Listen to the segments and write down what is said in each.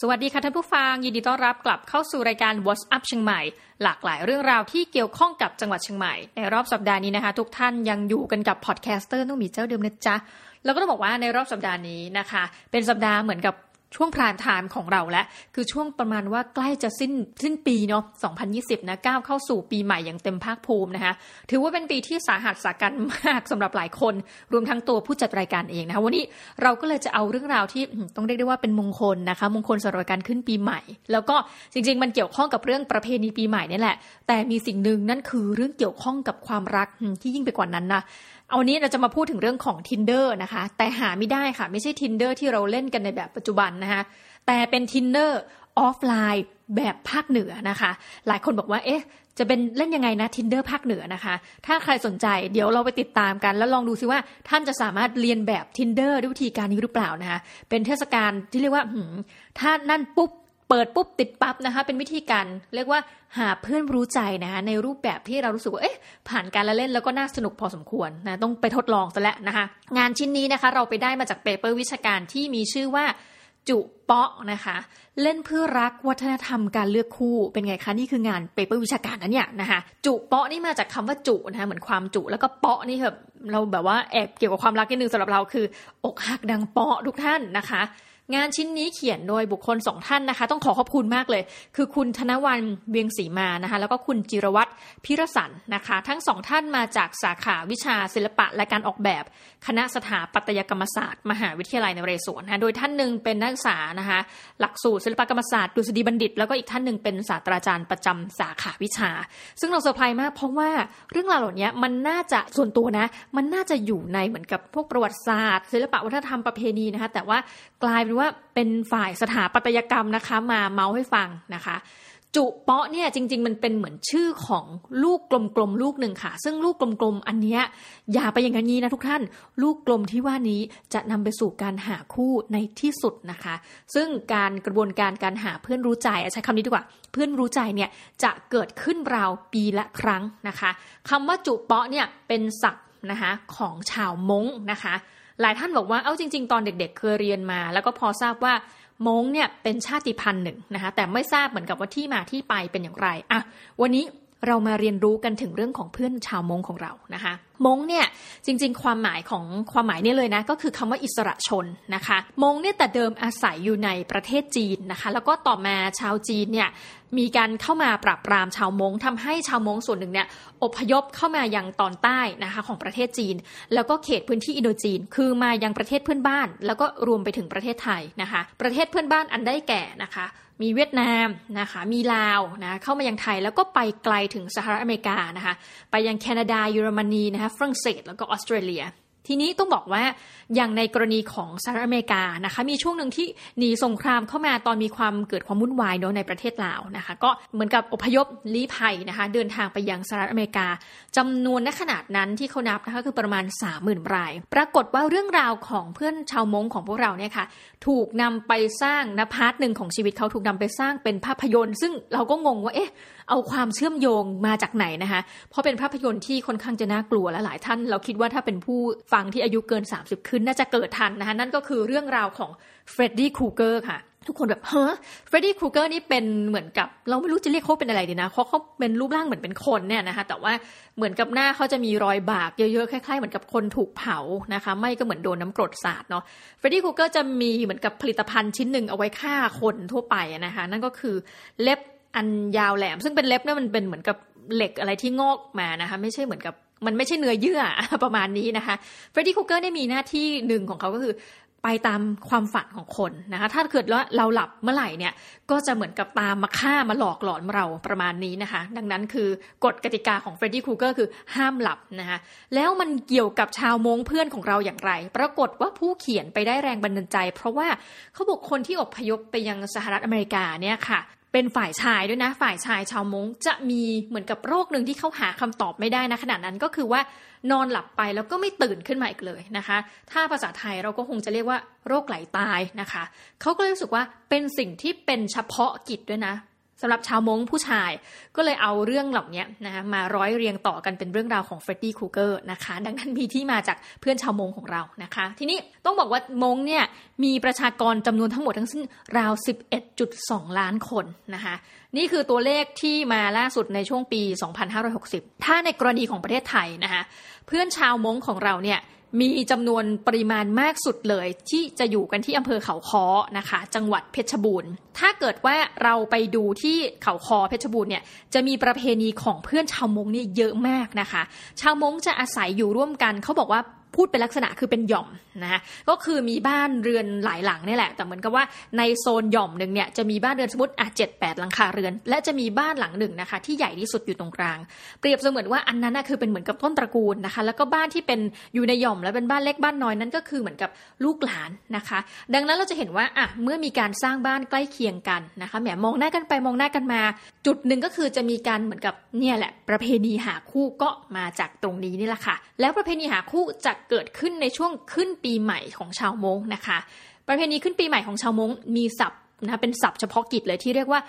สวัสดีค่ะท่านผู้ฟัง ยินดีต้อนรับกลับเข้าสู่รายการ What's Up เชียงใหม่ หลากหลายเรื่องราวที่เกี่ยวข้องกับจังหวัดเชียงใหม่ ในรอบสัปดาห์นี้นะคะ ทุกท่านยังอยู่กันกับ podcaster ต้องมีเจ้าเดิมนะจ๊ะแล้วก็ต้องบอกว่าในรอบสัปดาห์นี้นะคะ เป็นสัปดาห์เหมือนกับ ช่วง prime time ของเราแล้วคือช่วงประมาณว่าใกล้จะสิ้นสิ้นปีเนาะ 2020 นะก้าวเข้าสู่ปีใหม่อย่างเต็มภาคภูมินะคะถือว่าเป็นปีที่สาหัสสากรรจ์มากสำหรับหลายคน รวมทั้งตัวผู้จัดรายการเองนะคะวันนี้เราก็เลยจะเอาเรื่องราวที่ต้องเรียกได้ว่าเป็นมงคลนะคะ มงคลสำหรับการขึ้นปีใหม่ แล้วก็จริง ๆ มันเกี่ยวข้องกับเรื่องประเพณีปีใหม่นี่แหละ แต่มีสิ่งหนึ่งนั่นคือเรื่องเกี่ยวข้องกับความรักที่ยิ่งไปกว่านั้นนะเอาวันนี้เราจะมาพูดถึงเรื่องของ tinder นะคะ แต่หาไม่ได้ค่ะ ไม่ใช่ tinder ที่เราเล่นกันในแบบปัจจุบันนะคะ แต่เป็น tinder ออฟไลน์แบบภาคเหนือนะคะ หลายคนบอกว่า เอ๊ะ จะเป็นเล่นยังไงนะ tinder ภาคเหนือนะคะ ถ้าใครสนใจเดี๋ยวเราไปติดตามกัน แล้วลองดูซิว่าท่านจะสามารถเลียนแบบ tinder ด้วยวิธีการนี้หรือเปล่านะคะ เป็นเทศกาลที่เรียกว่าถ้านั่นปุ๊บ เปิดปุ๊บติดปั๊บนะคะ เป็นวิธีการเรียกว่าหาเพื่อนรู้ใจนะคะในรูปแบบที่เรารู้สึกว่าเอ๊ะผ่านการละเล่นแล้วก็น่าสนุกพอสมควรนะต้องไปทดลองซะแล้วนะคะงานชิ้นนี้นะคะเราไปได้มาจาก paper วิชาการที่มีชื่อว่าจุเปาะนะคะ เล่นเพื่อรักวัฒนธรรมการเลือกคู่เป็นไงคะนี่คืองาน paper วิชาการนั้นเนี่ยนะคะจุเปาะนี่มาจากคำว่าจุนะคะเหมือนความจุ แล้วก็เปาะนี่แบบเราแบบว่าแอบเกี่ยวกับความรักนิดนึงสำหรับเราคือ อกหักดังเปาะทุกท่านนะคะ งานชิ้นนี้เขียนโดยบุคคลสองท่านนะคะ ต้องขอขอบคุณมากเลย คือคุณธนวันเวียงศรีมานะคะ แล้วก็คุณจิรวัตรพิรสันนะคะ ทั้งสองท่านมาจากสาขาวิชาศิลปะและการออกแบบ คณะสถาปัตยกรรมศาสตร์ มหาวิทยาลัยนเรศวรนะโดยท่านหนึ่งเป็นนักศึกษานะคะ หลักสูตรศิลปกรรมศาสตร์ดุษฎีบัณฑิต แล้วก็อีกท่านหนึ่งเป็นศาสตราจารย์ประจำสาขาวิชา ซึ่งเราเซอร์ไพรส์มากเพราะว่าเรื่องราวเหล่านี้มันน่าจะส่วนตัวนะ มันน่าจะอยู่ในเหมือนกับพวกประวัติศาสตร์ ศิลปะวัฒนธรรมประเพณีนะคะ แต่ว่ากลายเป็นว่าเป็นฝ่ายสถาปัตยกรรมนะคะ มาเมาให้ฟังนะคะ จุเปาะเนี่ยจริง ๆ มันเป็นเหมือนชื่อของลูกกลมๆลูกหนึ่งค่ะ ซึ่งลูกกลมๆอันเนี้ยอย่าไปอย่างนี้นะทุกท่าน ลูกกลมที่ว่านี้จะนำไปสู่การหาคู่ในที่สุดนะคะ ซึ่งการกระบวนการการหาเพื่อนรู้ใจใช้คำนี้ดีกว่า เพื่อนรู้ใจเนี่ยจะเกิดขึ้นราวปีละครั้งนะคะคำว่าจุเปาะเนี่ยเป็นศัพท์นะคะของชาวมงนะคะ หลายท่านบอกว่า เอ้าจริง ๆ ตอนเด็ก ๆ เคยเรียนมา แล้วก็พอทราบว่ามงเนี่ยเป็นชาติพันธุ์หนึ่งนะคะ แต่ไม่ทราบเหมือนกับว่าที่มาที่ไปเป็นอย่างไร อะ วันนี้เรามาเรียนรู้กันถึงเรื่องของเพื่อนชาวมงของเรานะคะมงเนี่ยจริงๆ ความหมายของความหมายนี่เลยนะก็คือคำว่าอิสระชนนะคะมงเนี่ยแต่เดิมอาศัยอยู่ในประเทศจีนนะคะ แล้วก็ต่อมาชาวจีนเนี่ยมีการเข้ามาปราบปรามชาวมงทำให้ชาวมงส่วนหนึ่งเนี่ยอพยพเข้ามายังตอนใต้นะคะของประเทศจีน แล้วก็เขตพื้นที่อินโดจีน คือมายังประเทศเพื่อนบ้าน แล้วก็รวมไปถึงประเทศไทยนะคะ ประเทศเพื่อนบ้านอันได้แก่นะคะมีเวียดนามนะคะมีลาวนะเข้ามายังไทยแล้วก็ไปไกลถึงสหรัฐอเมริกานะคะไปยังแคนาดาเยอรมนีนะคะฝรั่งเศสแล้วก็ออสเตรเลีย ทีนี้ต้องบอกว่าอย่างในกรณีของสหรัฐอเมริกานะคะ มีช่วงหนึ่งที่หนีสงครามเข้ามาตอนมีความเกิดความวุ่นวายเนาะในประเทศลาวนะคะ ก็เหมือนกับอพยพลี้ภัยนะคะ เดินทางไปยังสหรัฐอเมริกาจำนวนณขนาดนั้นที่เขานับนะคะคือประมาณ 30,000ราย ปรากฏว่าเรื่องราวของเพื่อนชาวมงของพวกเราเนี่ยค่ะถูกนำไปสร้าง part หนึ่งของชีวิตเขาถูกนำไปสร้างเป็นภาพยนตร์ ซึ่งเราก็งงว่าเอ๊ะเอาความเชื่อมโยงมาจากไหนนะคะ เพราะเป็นภาพยนตร์ที่ค่อนข้างจะน่ากลัวและหลายท่าน เราคิดว่าถ้าเป็นผู้ฟังที่อายุเกิน 30 ขึ้นน่าจะเกิดทันนะคะนั่นก็คือเรื่องราวของเฟรดดี้ครูเกอร์ค่ะทุกคนแบบเฮ้เฟรดดี้ครูเกอร์นี่เป็นเหมือนกับ เราไม่รู้จะเรียกเขาเป็นอะไรดีนะเพราะเขาเป็นรูปร่างเหมือนเป็นคนเนี่ยนะคะ แต่ว่าเหมือนกับหน้าเขาจะมีรอยบากเยอะๆคล้ายๆเหมือนกับคนถูกเผานะคะ ไม่ก็เหมือนโดนน้ำกรดสาดเนาะเฟรดดี้ครูเกอร์จะมีเหมือนกับผลิตภัณฑ์ชิ้นหนึ่งเอาไว้ฆ่าคนทั่วไปนะคะ นั่นก็คือเล็บ อันยาวแหลม ซึ่งเป็นเล็บเนี่ยมันเป็นเหมือนกับเหล็กอะไรที่งอกมานะคะไม่ใช่เหมือนกับมันไม่ใช่เนื้อเยื่อประมาณนี้นะคะเฟรดดี้คูเกอร์ได้มีหน้าที่หนึ่งของเขาก็คือไปตามความฝันของคนนะคะถ้าเกิดว่าเราหลับเมื่อไหร่เนี่ยก็จะเหมือนกับตามมาฆ่ามาหลอกหลอนเราประมาณนี้นะคะ ดังนั้นคือกฎกติกาของเฟรดดี้คูเกอร์คือห้ามหลับนะคะแล้วมันเกี่ยวกับชาวมงเพื่อนของเราอย่างไร ปรากฏว่าผู้เขียนไปได้แรงบันดาลใจ เพราะว่าเขาบอกคนที่อพยพไปยังสหรัฐอเมริกาเนี่ยค่ะ เป็นฝ่ายชายด้วยนะ ฝ่ายชายชาวมงจะมีเหมือนกับโรคหนึ่งที่เขาหาคำตอบไม่ได้นะขนาดนั้นก็คือว่านอนหลับไปแล้วก็ไม่ตื่นขึ้นมาอีกเลยนะคะ ถ้าภาษาไทยเราก็คงจะเรียกว่าโรคไหลตายนะคะเขาก็เลยรู้สึกว่าเป็นสิ่งที่เป็นเฉพาะกิจด้วยนะ สำหรับชาวมงผู้ชายก็เลยเอาเรื่องเหล่านี้นะคะมาร้อยเรียงต่อกันเป็นเรื่องราวของเฟรดดี้คูเกอร์นะคะ ดังนั้นมีที่มาจากเพื่อนชาวมงของเรานะคะ ทีนี้ต้องบอกว่ามงเนี่ยมีประชากรจำนวนทั้งหมดทั้งสิ้นราว 11.2 ล้านคนนะคะนี่คือตัวเลขที่มาล่าสุดในช่วงปี 2560 ถ้าในกรณีของประเทศไทยนะคะเพื่อนชาวมงของเราเนี่ย มีจำนวนปริมาณมากสุดเลย ที่จะอยู่กันที่อำเภอเขาคอนะคะ จังหวัดเพชรบูรณ์ ถ้าเกิดว่าเราไปดูที่เขาคอเพชรบูรณ์เนี่ยจะมีประเพณีของเพื่อนชาวมงเนี่ยเยอะมากนะคะ ชาวมงจะอาศัยอยู่ร่วมกันเขาบอกว่า พูดเป็นลักษณะคือเป็นหย่อมนะก็คือมีบ้านเรือนหลายหลังนี่แหละ แต่เหมือนกับว่าในโซนหย่อมหนึ่งเนี่ยจะมีบ้านเรือนสมมติอะเจ็ดแปดหลังคาเรือน และจะมีบ้านหลังหนึ่งนะคะ ที่ใหญ่ที่สุดอยู่ตรงกลาง เปรียบเสมือนว่าอันนั้นนะคือเป็นเหมือนกับต้นตระกูลนะคะ แล้วก็บ้านที่เป็นอยู่ในหย่อมและเป็นบ้านเล็กบ้านน้อยนั่นก็คือเหมือนกับลูกหลานนะคะ ดังนั้นเราจะเห็นว่าอะเมื่อมีการสร้างบ้านใกล้เคียงกันนะคะแหมมองหน้ากันไปมองหน้ากันมา จุดหนึ่งก็คือจะมีการเหมือนกับเนี่ยแหละ ประเพณีหาคู่ก็มาจากตรงนี้นี่แหละค่ะ แล้วประเพณีหาคู่จะเกิดขึ้นในช่วงขึ้นปีใหม่ของชาวมงนะคะ ประเพณีขึ้นปีใหม่ของชาวมงมีศัพท์นะเป็นศัพท์เฉพาะกิจเลยที่เรียกว่า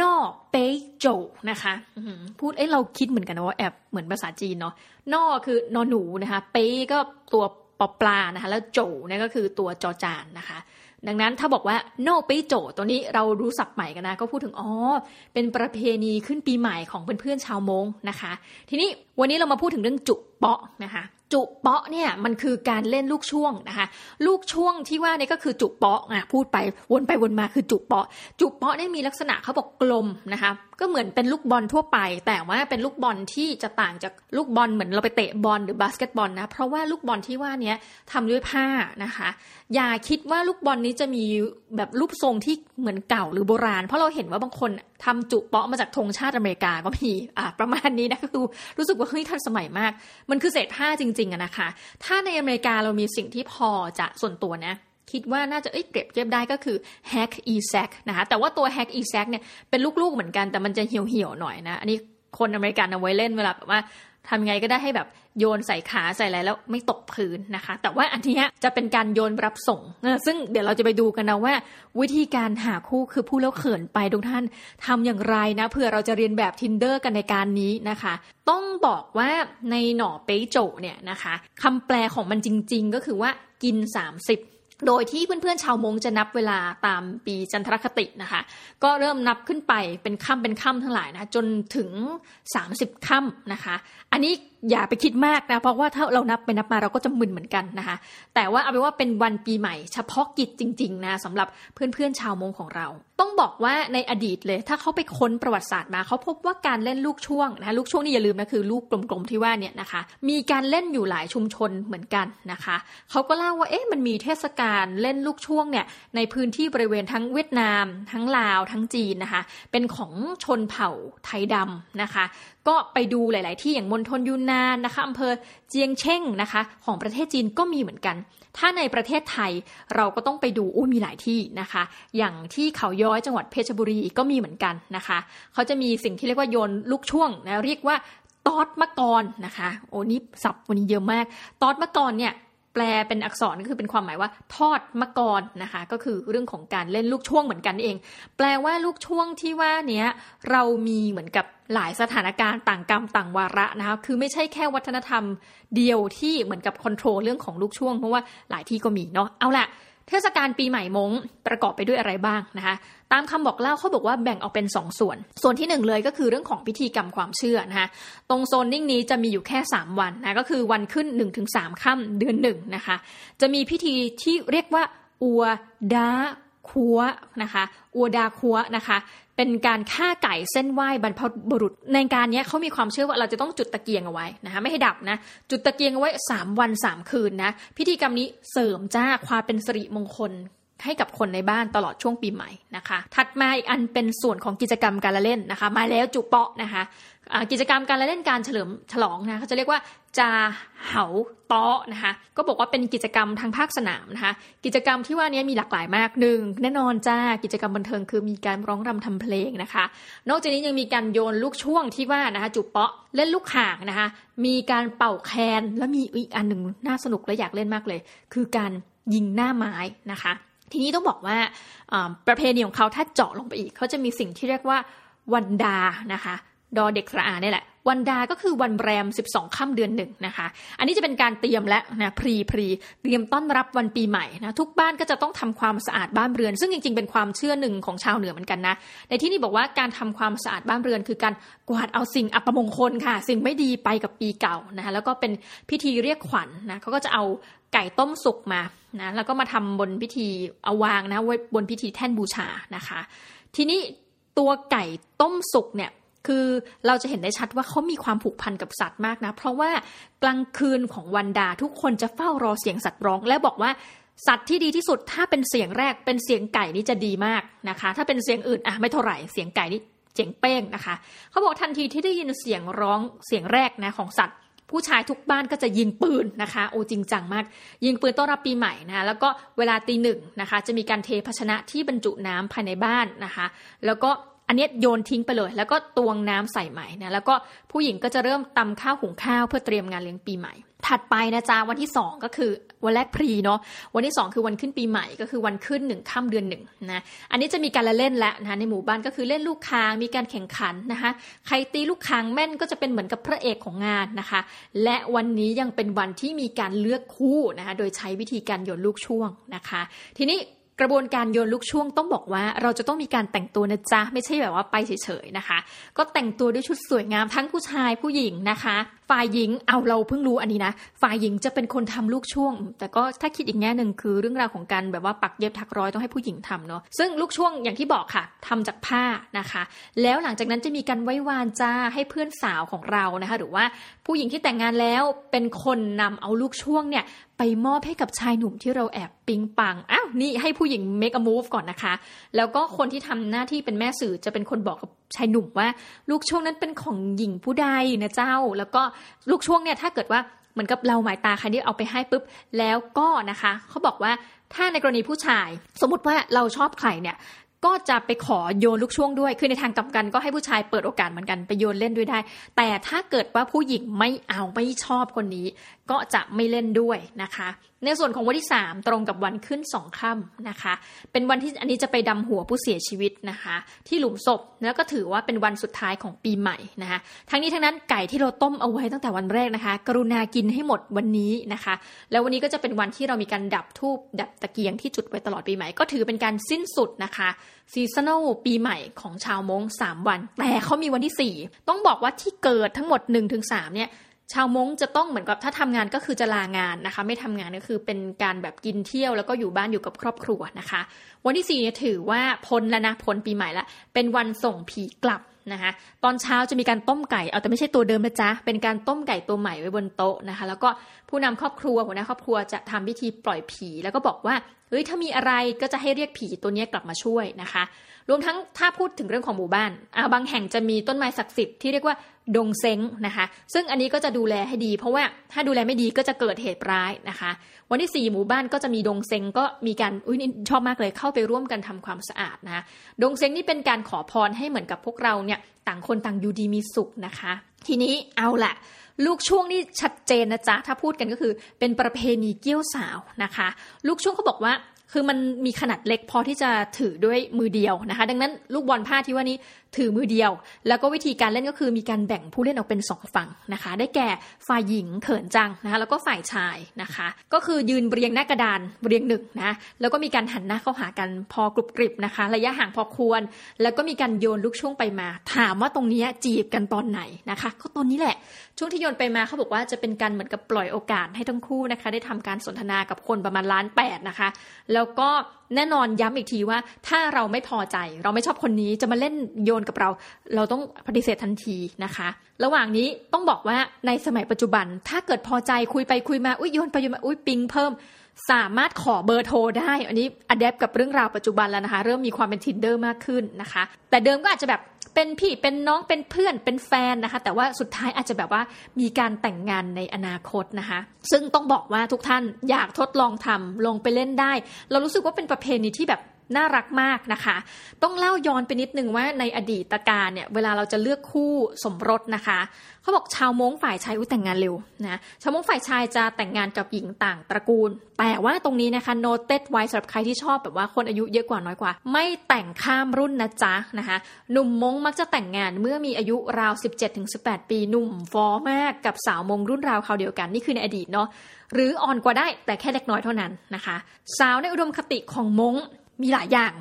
นอเปโจนะคะพูดเอ้เราคิดเหมือนกันนะว่าแอบเหมือนภาษาจีนเนาะนอคือนอหนูนะคะเปก็ตัวปอปลานะคะแล้วโจเนี่ยก็คือตัวจอจานนะคะ ดังนั้นถ้าบอกว่าโนไปโจตัวนี้เรารู้สับใหม่กันนะก็พูดถึงอ๋อเป็นประเพณีขึ้นปีใหม่ของเพื่อนๆชาวมงนะคะ ทีนี้วันนี้เรามาพูดถึงเรื่องจุเปาะนะคะ จุเปาะเนี่ยมันคือการเล่นลูกช่วงนะคะลูกช่วงที่ว่านี่ก็คือจุเปาะอะพูดไปวนไปวนมาคือจุเปาะ จุเปาะเนี่ยมีลักษณะเขาบอกกลมนะคะก็เหมือนเป็นลูกบอลทั่วไป แต่ว่าเป็นลูกบอลที่จะต่างจากลูกบอลเหมือนเราไปเตะบอลหรือบาสเกตบอลนะเพราะว่าลูกบอลที่ว่านี้ทำด้วยผ้านะคะ อย่าคิดว่าลูกบอลนี้จะมีแบบรูปทรงที่เหมือนเก่าหรือโบราณ เพราะเราเห็นว่าบางคนทำจุเปาะมาจากธงชาติอเมริกาก็มีอ่าประมาณนี้นะก็คือรู้สึกว่าเฮ้ยทันสมัยมาก มันคือเศษผ้าจริงๆอะนะคะ ถ้าในอเมริกาเรามีสิ่งที่พอจะส่วนตัวนะคิดว่าน่าจะเอ้ยเก็บเก็บได้ก็คือ hack e s a c นะคะแต่ว่าตัว hack e s a c เนี่ยเป็นลูกๆเหมือนกันแต่มันจะเหี่ยวๆหน่อยนะ อันนี้คนอเมริกันเอาไว้เล่นเวลาแบบว่า ทำยังไงก็ได้ให้แบบโยนใส่ขาใส่อะไรแล้วไม่ตกพื้นนะคะ แต่ว่าอันนี้จะเป็นการโยนรับส่ง ซึ่งเดี๋ยวเราจะไปดูกันนะว่า วิธีการหาคู่คือผู้แล้วเขินไปทุกท่านทำอย่างไรนะเผื่อเราจะเรียนแบบ tinder กันในการนี้นะคะ ต้องบอกว่าในหน่อเป๊โจเนี่ยนะคะคำแปลของมันจริง ๆ ก็คือว่ากิน 30 โดยที่เพื่อนๆชาวมงจะนับเวลาตามปีจันทรคตินะคะ ก็เริ่มนับขึ้นไปเป็นค่ำเป็นค่ำทั้งหลายนะจนถึง 30ค่ำนะคะ อันนี้อย่าไปคิดมากนะเพราะว่าถ้าเรานับไปนับมาเราก็จะมึนเหมือนกันนะคะ แต่ว่าเอาเป็นว่าเป็นวันปีใหม่ เฉพาะกิจจริง ๆนะสำหรับเพื่อนๆชาวมงของเรา ต้องบอกว่าในอดีตเลย ถ้าเขาไปค้นประวัติศาสตร์มาเขาพบว่าการเล่นลูกช่วงนะลูกช่วงนี่อย่าลืมนะคือลูกกลมๆที่ว่าเนี่ยนะคะ มีการเล่นอยู่หลายชุมชนเหมือนกันนะคะเขาก็เล่าว่าเอ๊ะมันมีเทศกาลเล่นลูกช่วงเนี่ยในพื้นที่บริเวณทั้งเวียดนาม ทั้งลาวทั้งจีนนะคะ เป็นของชนเผ่าไทยดำนะคะ ก็ไปดูหลาย ๆ ที่อย่างมณฑลยูนนานนะคะอำเภอเจียงเช่งนะคะ ของประเทศจีนก็มีเหมือนกัน ถ้าในประเทศไทยเราก็ต้องไปดูอู้มีหลายที่นะคะ อย่างที่เขาย้อยจังหวัดเพชรบุรีก็มีเหมือนกันนะคะ เขาจะมีสิ่งที่เรียกว่าโยนลูกช่วงนะเรียกว่าตอดมะกรนะคะ โอ้นี่สับวันนี้เยอะมาก ตอดมะกรเนี่ย แปลเป็นอักษรก็คือเป็นความหมายว่า ทอดมะกรนะคะ ก็คือเรื่องของการเล่นลูกช่วงเหมือนกันเอง แปลว่าลูกช่วงที่ว่าเนี้ยเรามีเหมือนกับหลายสถานการณ์ต่างกรรมต่างวาระนะคะ คือไม่ใช่แค่วัฒนธรรมเดียวที่เหมือนกับคอนโทรลเรื่องของลูกช่วง เพราะว่าหลายที่ก็มีเนาะ เอาละ เทศกาลปีใหม่มงประกอบไปด้วยอะไรบ้างนะคะ ตามคำบอกเล่าเขาบอกว่าแบ่งออกเป็น 2 ส่วน ส่วนที่ 1 เลยก็คือเรื่องของพิธีกรรมความเชื่อนะคะ ตรงโซนนิ่งนี้จะมีอยู่แค่ 3 วันนะ ก็คือวันขึ้น 1-3ค่ำเดือนหนึ่งนะคะ จะมีพิธีที่เรียกว่าอัวดา คัวนะคะอัวดาคัวนะคะเป็นการฆ่าไก่เส้นไหว้บรรพบุรุษ ในการนี้เขามีความเชื่อว่าเราจะต้องจุดตะเกียงเอาไว้นะคะไม่ให้ดับนะจุดตะเกียงเอาไว้ 3 วัน 3 คืนนะพิธีกรรมนี้เสริมจ้าความเป็นสิริมงคลให้กับคนในบ้านตลอดช่วงปีใหม่นะคะ ถัดมาอีกอันเป็นส่วนของกิจกรรมการละเล่นนะคะ มาแล้วจุเปาะนะคะกิจกรรมการละเล่นการเฉลิมฉลองนะเขาจะเรียกว่า จาเหาตอนะคะ ก็บอกว่าเป็นกิจกรรมทางภาคสนามนะคะ กิจกรรมที่ว่านี้มีหลากหลายมากหนึ่งแน่นอนจ้ากิจกรรมบันเทิงคือมีการร้องรำทำเพลงนะคะ นอกจากนี้ยังมีการโยนลูกช่วงที่ว่านะคะจุเปาะเล่นลูกข่างนะคะ มีการเป่าแคนและมีอีกอันหนึ่งน่าสนุกและอยากเล่นมากเลย คือการยิงหน้าไม้นะคะ ทีนี้ต้องบอกว่าประเพณีของเขาถ้าเจาะลงไปอีกเขาจะมีสิ่งที่เรียกว่าวันดานะคะ ดอเด็กสระอานี่แหละ วันดาก็คือวันแรม 12 ค่ำเดือนหนึ่งนะคะ อันนี้จะเป็นการเตรียมและนะพรีพรีเตรียมต้อนรับวันปีใหม่นะทุกบ้านก็จะต้องทำความสะอาดบ้านเรือน ซึ่งจริงๆเป็นความเชื่อหนึ่งของชาวเหนือเหมือนกันนะในที่นี้บอกว่าการทำความสะอาดบ้านเรือน คือการกวาดเอาสิ่งอัปมงคลค่ะ สิ่งไม่ดีไปกับปีเก่านะคะแล้วก็เป็นพิธีเรียกขวัญนนะเขาก็จะเอาไก่ต้มสุกมานะแล้วก็มาทำบนพิธีเอาวางนะไว้บนพิธีแท่นบูชานะคะ ทีนี้ตัวไก่ต้มสุกเนี่ย คือเราจะเห็นได้ชัดว่าเขามีความผูกพันกับสัตว์มากนะ เพราะว่ากลางคืนของวันดาทุกคนจะเฝ้ารอเสียงสัตว์ร้อง และบอกว่าสัตว์ที่ดีที่สุดถ้าเป็นเสียงแรกเป็นเสียงไก่นี่จะดีมากนะคะ ถ้าเป็นเสียงอื่นอะไม่เท่าไหร่เสียงไก่นี่เจ๋งเป้งนะคะ เขาบอกทันทีที่ได้ยินเสียงร้องเสียงแรกนะของสัตว์ผู้ชายทุกบ้านก็จะยิงปืนนะคะ โอ้จริงจังมาก ยิงปืนต้อนรับปีใหม่นะแล้วก็เวลาตีหนึ่งนะคะ จะมีการเทภาชนะที่บรรจุน้ำภายในบ้านนะคะ แล้วก็ อันนี้โยนทิ้งไปเลย แล้วก็ตวงน้ำใส่ใหม่นะแล้วก็ผู้หญิงก็จะเริ่มตำข้าวหุงข้าวเพื่อเตรียมงานเลี้ยงปีใหม่ ถัดไปนะจ๊ะวันที่ 2 ก็คือวันแรกพรีเนาะวันที่ 2 คือวันขึ้นปีใหม่ ก็คือวันขึ้นหนึ่งค่ำเดือนหนึ่งนะอันนี้จะมีการละเล่นแล้วนะในหมู่บ้านก็คือเล่นลูกคางมีการแข่งขันนะคะใครตีลูกคางแม่นก็จะเป็นเหมือนกับพระเอกของงานนะคะ และวันนี้ยังเป็นวันที่มีการเลือกคู่นะคะโดยใช้วิธีการโยนลูกช่วงนะคะ ทีนี้ กระบวนการโยนลูกช่วงต้องบอกว่าเราจะต้องมีการแต่งตัวนะจ๊ะ ไม่ใช่แบบว่าไปเฉยๆนะคะ ก็แต่งตัวด้วยชุดสวยงามทั้งผู้ชายผู้หญิงนะคะ ฝ่ายหญิงเอาเราเพิ่งรู้อันนี้นะฝ่ายหญิงจะเป็นคนทำลูกช่วง แต่ก็ถ้าคิดอีกแง่หนึ่งคือเรื่องราวของการแบบว่าปักเย็บถักร้อยต้องให้ผู้หญิงทำเนาะซึ่งลูกช่วงอย่างที่บอกค่ะทำจากผ้านะคะ แล้วหลังจากนั้นจะมีการไว้วานจ้าให้เพื่อนสาวของเรานะคะ หรือว่าผู้หญิงที่แต่งงานแล้วเป็นคนนำเอาลูกช่วงเนี่ยไปมอบให้กับชายหนุ่มที่เราแอบปิ๊งปัง อ้าว นี่ให้ผู้หญิง make a move ก่อนนะคะ แล้วก็คนที่ทำหน้าที่เป็นแม่สื่อจะเป็นคนบอกกับชายหนุ่มว่าลูกช่วงนั้นเป็นของหญิงผู้ใดนะเจ้า แล้วก็ลูกช่วงเนี่ยถ้าเกิดว่าเหมือนกับเราหมายตาใครที่เอาไปให้ปุ๊บแล้วก็นะคะเขาบอกว่าถ้าในกรณีผู้ชาย สมมติว่าเราชอบใครเนี่ยก็จะไปขอโยนลูกช่วงด้วย คือในทางกลับกันก็ให้ผู้ชายเปิดโอกาสเหมือนกันไปโยนเล่นด้วยได้ แต่ถ้าเกิดว่าผู้หญิงไม่เอาไม่ชอบคนนี้ ก็จะไม่เล่นด้วยนะคะ ในส่วนของวันที่ 3 ตรงกับวันขึ้นสองค่ำนะคะ เป็นวันที่อันนี้จะไปดำหัวผู้เสียชีวิตนะคะ ที่หลุมศพแล้วก็ถือว่าเป็นวันสุดท้ายของปีใหม่นะคะทั้งนี้ทั้งนั้นไก่ที่เราต้มเอาไว้ตั้งแต่วันแรกนะคะ กรุณากินให้หมดวันนี้นะคะ แล้ววันนี้ก็จะเป็นวันที่เรามีการดับธูปดับตะเกียงที่จุดไว้ตลอดปีใหม่ก็ถือเป็นการสิ้นสุดนะคะ seasonal ปีใหม่ของชาวมงสามวัน แต่เขามีวันที่ 4 ต้องบอกว่าที่เกิดทั้งหมด 1-3เนี่ย ชาวมงจะต้องเหมือนกับถ้าทำงานก็คือจะลางานนะคะ ไม่ทำงานก็คือเป็นการแบบกินเที่ยวแล้วก็อยู่บ้านอยู่กับครอบครัวนะคะ วันที่4เนี่ยถือว่าพ้นแล้วนะพ้นปีใหม่ละเป็นวันส่งผีกลับนะคะตอนเช้าจะมีการต้มไก่เอาแต่ไม่ใช่ตัวเดิมนะจ๊ะเป็นการต้มไก่ตัวใหม่ไว้บนโต๊ะนะคะ แล้วก็ผู้นำครอบครัวหัวหน้าครอบครัวจะทำพิธีปล่อยผี แล้วก็บอกว่าเฮ้ยถ้ามีอะไรก็จะให้เรียกผีตัวนี้กลับมาช่วยนะคะ รวมทั้งถ้าพูดถึงเรื่องของหมู่บ้านาบางแห่งจะมีต้นไม้ศักดิ์สิทธิ์ที่เรียกว่าดงเซ้งนะคะ ซึ่งอันนี้ก็จะดูแลให้ดี เพราะว่าถ้าดูแลไม่ดีก็จะเกิดเหตุร้ายนะคะ วันที่ 4 หมู่บ้านก็จะมีดงเซ้งก็มีการอุ้ยนี่ชอบมากเลยเข้าไปร่วมกันทำความสะอาดนะดงเซ้งนี่เป็นการขอพรให้เหมือนกับพวกเราเนี่ยต่างคนต่างอยู่ดีมีสุขนะคะ ทีนี้เอาละลูกช่วงนี่ชัดเจนนะจ๊ะ ถ้าพูดกันก็คือเป็นประเพณีเกี้ยวสาวนะคะ ลูกช่วงเขาบอกว่าคือมันมีขนาดเล็กพอที่จะถือด้วยมือเดียวนะคะ ดังนั้นลูกบอลผ้าที่ว่านี้ถือมือเดียว แล้วก็วิธีการเล่นก็คือมีการแบ่งผู้เล่นออกเป็นสองฝั่งนะคะ ได้แก่ฝ่ายหญิงเขินจังนะคะแล้วก็ฝ่ายชายนะคะ ก็คือยืนเรียงหน้ากระดานเรียงหนึ่งนะแล้วก็มีการหันหน้าเข้าหากันพอกรุบกริบนะคะ ระยะห่างพอควร แล้วก็มีการโยนลูกช่วงไปมา ถามว่าตรงนี้จีบกันตอนไหนนะคะ ก็ตอนนี้แหละ ช่วงที่โยนไปมาเขาบอกว่าจะเป็นการเหมือนกับปล่อยโอกาสให้ทั้งคู่นะคะ ได้ทำการสนทนากับคนประมาณล้านแปดนะคะ แล้วก็แน่นอนย้ำอีกทีว่า ถ้าเราไม่พอใจเราไม่ชอบคนนี้จะมาเล่นโยนกับเรา เราต้องปฏิเสธทันทีนะคะ ระหว่างนี้ต้องบอกว่าในสมัยปัจจุบัน ถ้าเกิดพอใจคุยไปคุยมาอุ้ยโยนไปโยนมาอุ้ยปิงเพิ่ม สามารถขอเบอร์โทรได้ อันนี้อัดแอปกับเรื่องราวปัจจุบันแล้วนะคะ เริ่มมีความเป็นทินเดอร์มากขึ้นนะคะ แต่เดิมก็อาจจะแบบ เป็นพี่เป็นน้องเป็นเพื่อนเป็นแฟนนะคะ แต่ว่าสุดท้ายอาจจะแบบว่ามีการแต่งงานในอนาคตนะคะ ซึ่งต้องบอกว่าทุกท่านอยากทดลองทำลงไปเล่นได้ เรารู้สึกว่าเป็นประเพณีที่แบบ น่ารักมากนะคะ ต้องเล่าย้อนไปนิดนึงว่าในอดีตการเนี่ยเวลาเราจะเลือกคู่สมรสนะคะเขาบอกชาวมงฝ่ายชายอุ้แต่งงานเร็วนะชาวมงฝ่ายชายจะแต่งงานกับหญิงต่างตระกูล แต่ว่าตรงนี้นะคะโนเต็ดไว้สำหรับใครที่ชอบแบบว่าคนอายุเยอะกว่าน้อยกว่า ไม่แต่งข้ามรุ่นนะจ๊ะนะคะหนุ่มมงมักจะแต่งงานเมื่อมีอายุราว 17-18 ปีหนุ่มฟอมากกับสาวมงรุ่นราวคราเดียวกันนี่คือในอดีตเนาะหรืออ่อนกว่าได้แต่แค่เล็กน้อยเท่านั้นนะคะ สาวในอุดมคติของมง มีหลายอย่าง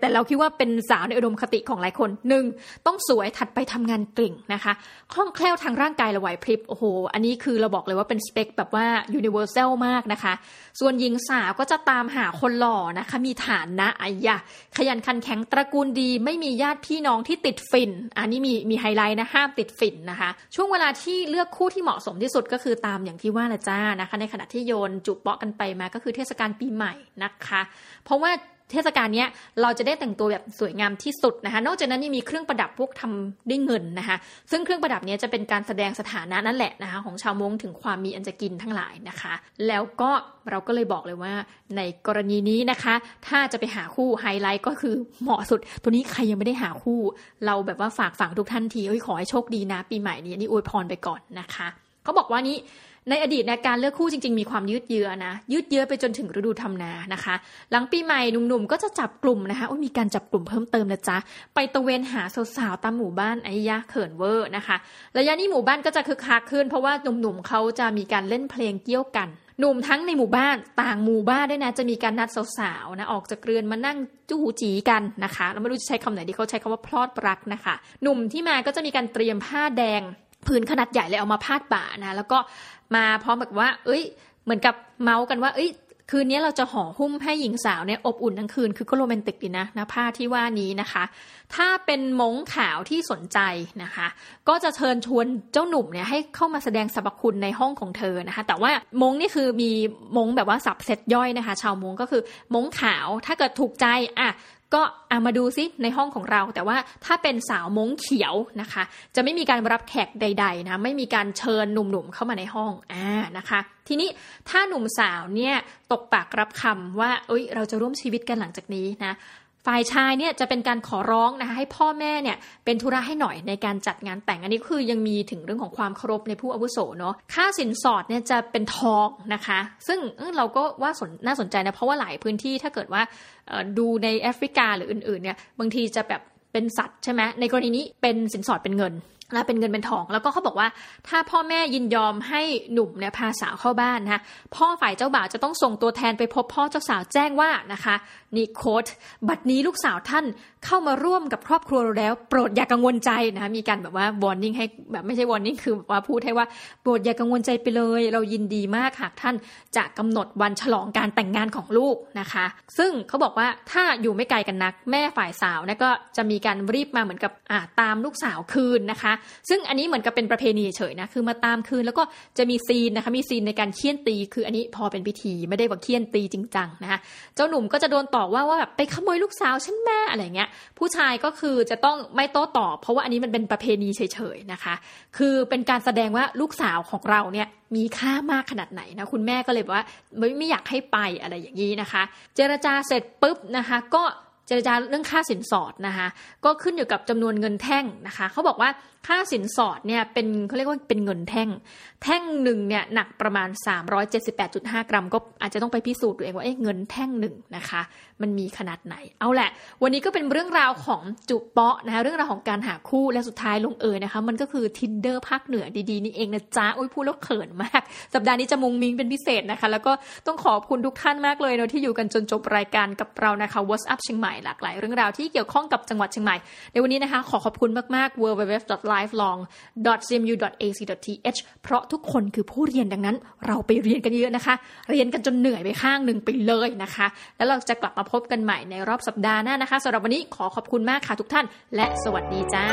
แต่เราคิดว่าเป็นสาวในอุดมคติของหลายคนหนึ่งต้องสวยถัดไปทำงานเก่งนะคะคล่องแคล่วทางร่างกายละไหวพริบโอ้โห อันนี้คือเราบอกเลยว่าเป็นสเปคแบบว่ายูนิเวอร์แซลมากนะคะ ส่วนหญิงสาวก็จะตามหาคนหล่อนะคะ มีฐานนะอายะ ขยันขันแข็งตระกูลดี ไม่มีญาติพี่น้องที่ติดฝิ่น อันนี้มีมีไฮไลท์นะห้ามติดฝิ่นนะคะ ช่วงเวลาที่เลือกคู่ที่เหมาะสมที่สุดก็คือตามอย่างที่ว่าละจ้านะคะ ในขณะที่โยนจุเปาะกันไปมาก็คือเทศกาลปีใหม่นะคะ เพราะว่า เทศกาลนี้เราจะได้แต่งตัวแบบสวยงามที่สุดนะคะนอกจากนั้นยังมีเครื่องประดับพวกทำด้วยเงินนะคะซึ่งเครื่องประดับนี้จะเป็นการแสดงสถานะนั่นแหละนะคะของชาวมงถึงความมีอันจะกินทั้งหลายนะคะ แล้วก็เราก็เลยบอกเลยว่าในกรณีนี้นะคะ ถ้าจะไปหาคู่ไฮไลท์ก็คือเหมาะสุด ตัวนี้ใครยังไม่ได้หาคู่ เราแบบว่าฝากฝังทุกท่านทีเอ้ยขอให้โชคดีนะ ปีใหม่นี้นี่อวยพรไปก่อนนะคะ เขาบอกว่านี้ ในอดีตในการเลือกคู่จริง ๆ มีความยืดเยื้อนะ ยืดเยื้อไปจนถึงฤดูทำนานะคะ หลังปีใหม่หนุ่มๆก็จะจับกลุ่มนะคะโอ้มีการจับกลุ่มเพิ่มเติมนะจ๊ะไปตะเวนหาสาวๆตามหมู่บ้านไอ้ยะเขินเวอร์นะคะระยะนี้หมู่บ้านก็จะคึกคักขึ้น เพราะว่าหนุ่มๆเขาจะมีการเล่นเพลงเกี่ยวกันหนุ่มทั้งในหมู่บ้านต่างหมู่บ้านด้วยนะ จะมีการนัดสาวๆนะออกจากเรือนมานั่งจู้จีกันนะคะเราไม่รู้จะใช้คำไหนดีเขาใช้คำว่าพลอดรักนะคะ หนุ่มที่มาก็จะมีการเตรียมผ้าแดง ผืนขนาดใหญ่เลยเอามาพาดบ่านะแล้วก็มาพร้อมแบบว่า เอ้ย เหมือนกับเมาส์กันว่า เอ้ย คืนนี้เราจะห่อหุ้มให้หญิงสาวเนี่ยอบอุ่นทั้งคืนคือก็โรแมนติกดีนะนะผ้าที่ว่านี้นะคะ ถ้าเป็นมงขาวที่สนใจนะคะ ก็จะเชิญชวนเจ้าหนุ่มเนี่ยให้เข้ามาแสดงสรรพคุณในห้องของเธอนะคะ แต่ว่ามงนี่คือมีมงแบบว่าสับเซตย่อยนะคะ ชาวมงก็คือมงขาวถ้าเกิดถูกใจอะ ก็เอามาดูซิในห้องของเรา แต่ว่าถ้าเป็นสาวมงเขียวนะคะ จะไม่มีการรับแขกใด ๆ นะไม่มีการเชิญหนุ่มๆเข้ามาในห้องอ่านะคะ ทีนี้ถ้าหนุ่มสาวเนี่ยตกปากรับคำว่า เอ้ย เราจะร่วมชีวิตกันหลังจากนี้นะ ฝ่ายชายเนี่ยจะเป็นการขอร้องนะคะให้พ่อแม่เนี่ยเป็นธุระให้หน่อยในการจัดงานแต่งอันนี้คือยังมีถึงเรื่องของความเคารพในผู้อาวุโสเนาะค่าสินสอดเนี่ยจะเป็นทองนะคะ ซึ่งเราก็ว่าน่าสนใจนะเพราะว่าหลายพื้นที่ถ้าเกิดว่าดูในแอฟริกาหรืออื่นๆเนี่ยบางทีจะแบบเป็นสัตว์ใช่ไหมในกรณีนี้เป็นสินสอดเป็นเงิน และเป็นเงินเป็นทองแล้วก็เขาบอกว่า ถ้าพ่อแม่ยินยอมให้หนุ่มเนี่ยพาสาวเข้าบ้านนะพ่อฝ่ายเจ้าบ่าวจะต้องส่งตัวแทนไปพบพ่อเจ้าสาวแจ้งว่านะคะนี่ quote บัดนี้ลูกสาวท่านเข้ามาร่วมกับครอบครัวเราแล้ว โปรดอย่ากังวลใจนะคะมีการแบบว่า warning ให้แบบไม่ใช่ warning คือว่าพูดให้ว่าโปรดอย่ากังวลใจไปเลย เรายินดีมากหากท่านจะกำหนดวันฉลองการแต่งงานของลูกนะคะ ซึ่งเขาบอกว่าถ้าอยู่ไม่ไกลกันนัก แม่ฝ่ายสาวนะก็จะมีการรีบมาเหมือนกับอ่าตามลูกสาวคืนนะคะซึ่งอันนี้เหมือนกับเป็นประเพณีเฉยนะคือมาตามคืนแล้วก็จะมี scene นะคะมี scene ในการเฆี่ยนตี คืออันนี้พอเป็นพิธีไม่ได้ว่าเฆี่ยนตีจริงจังนะคะเจ้าหนุ่มก็จะโดนต่อว่าว่าแบบไปขโมยลูกสาวฉันแม่อะไรเงี้ย ผู้ชายก็คือจะต้องไม่โต้ตอบ เพราะว่าอันนี้มันเป็นประเพณีเฉยๆนะคะ คือเป็นการแสดงว่าลูกสาวของเราเนี่ยมีค่ามากขนาดไหนนะคุณแม่ก็เลยบอกว่าไม่ไม่อยากให้ไปอะไรอย่างนี้นะคะ เจรจาเสร็จปุ๊บนะคะ ก็ เจรจาเรื่องค่าสินสอดนะคะ ก็ขึ้นอยู่กับจำนวนเงินแท่งนะคะเขาบอกว่าค่าสินสอดเนี่ยเป็นเขาเรียกว่าเป็นเงินแท่ง แท่งหนึ่งเนี่ยหนักประมาณ 378.5 กรัม ก็อาจจะต้องไปพิสูจน์ตัวเองว่าเอ๊ะเงินแท่งหนึ่งนะคะ มันมีขนาดไหน เอาแหละ วันนี้ก็เป็นเรื่องราวของจุเปาะนะคะเรื่องราวของการหาคู่และสุดท้ายลงเอยนะคะ มันก็คือ tinder ภาคเหนือดีๆนี่เองนะจ๊ะโอ้ยพูดแล้วเขินมาก สัปดาห์นี้จะมุงมิงเป็นพิเศษนะคะ แล้วก็ต้องขอบคุณทุกท่านมากเลยเนาะที่อยู่กันจนจบรายการกับเรานะคะ What's Up เชียงใหม่หลากหลายเรื่องราวที่เกี่ยวข้องกับจังหวัดเชียงใหม่ ในวันนี้นะคะขอขอบคุณมากๆ www.lifelong cmu.ac.th เพราะทุกคนคือผู้เรียนดังนั้น เราไปเรียนกันเยอะนะคะ เรียนกันจนเหนื่อยไปข้างหนึ่งไปเลยนะคะ แล้วเราจะกลับมาพบกันใหม่ในรอบสัปดาห์หน้านะคะสำหรับวันนี้ขอขอบคุณมากค่ะทุกท่าน และสวัสดีจ้า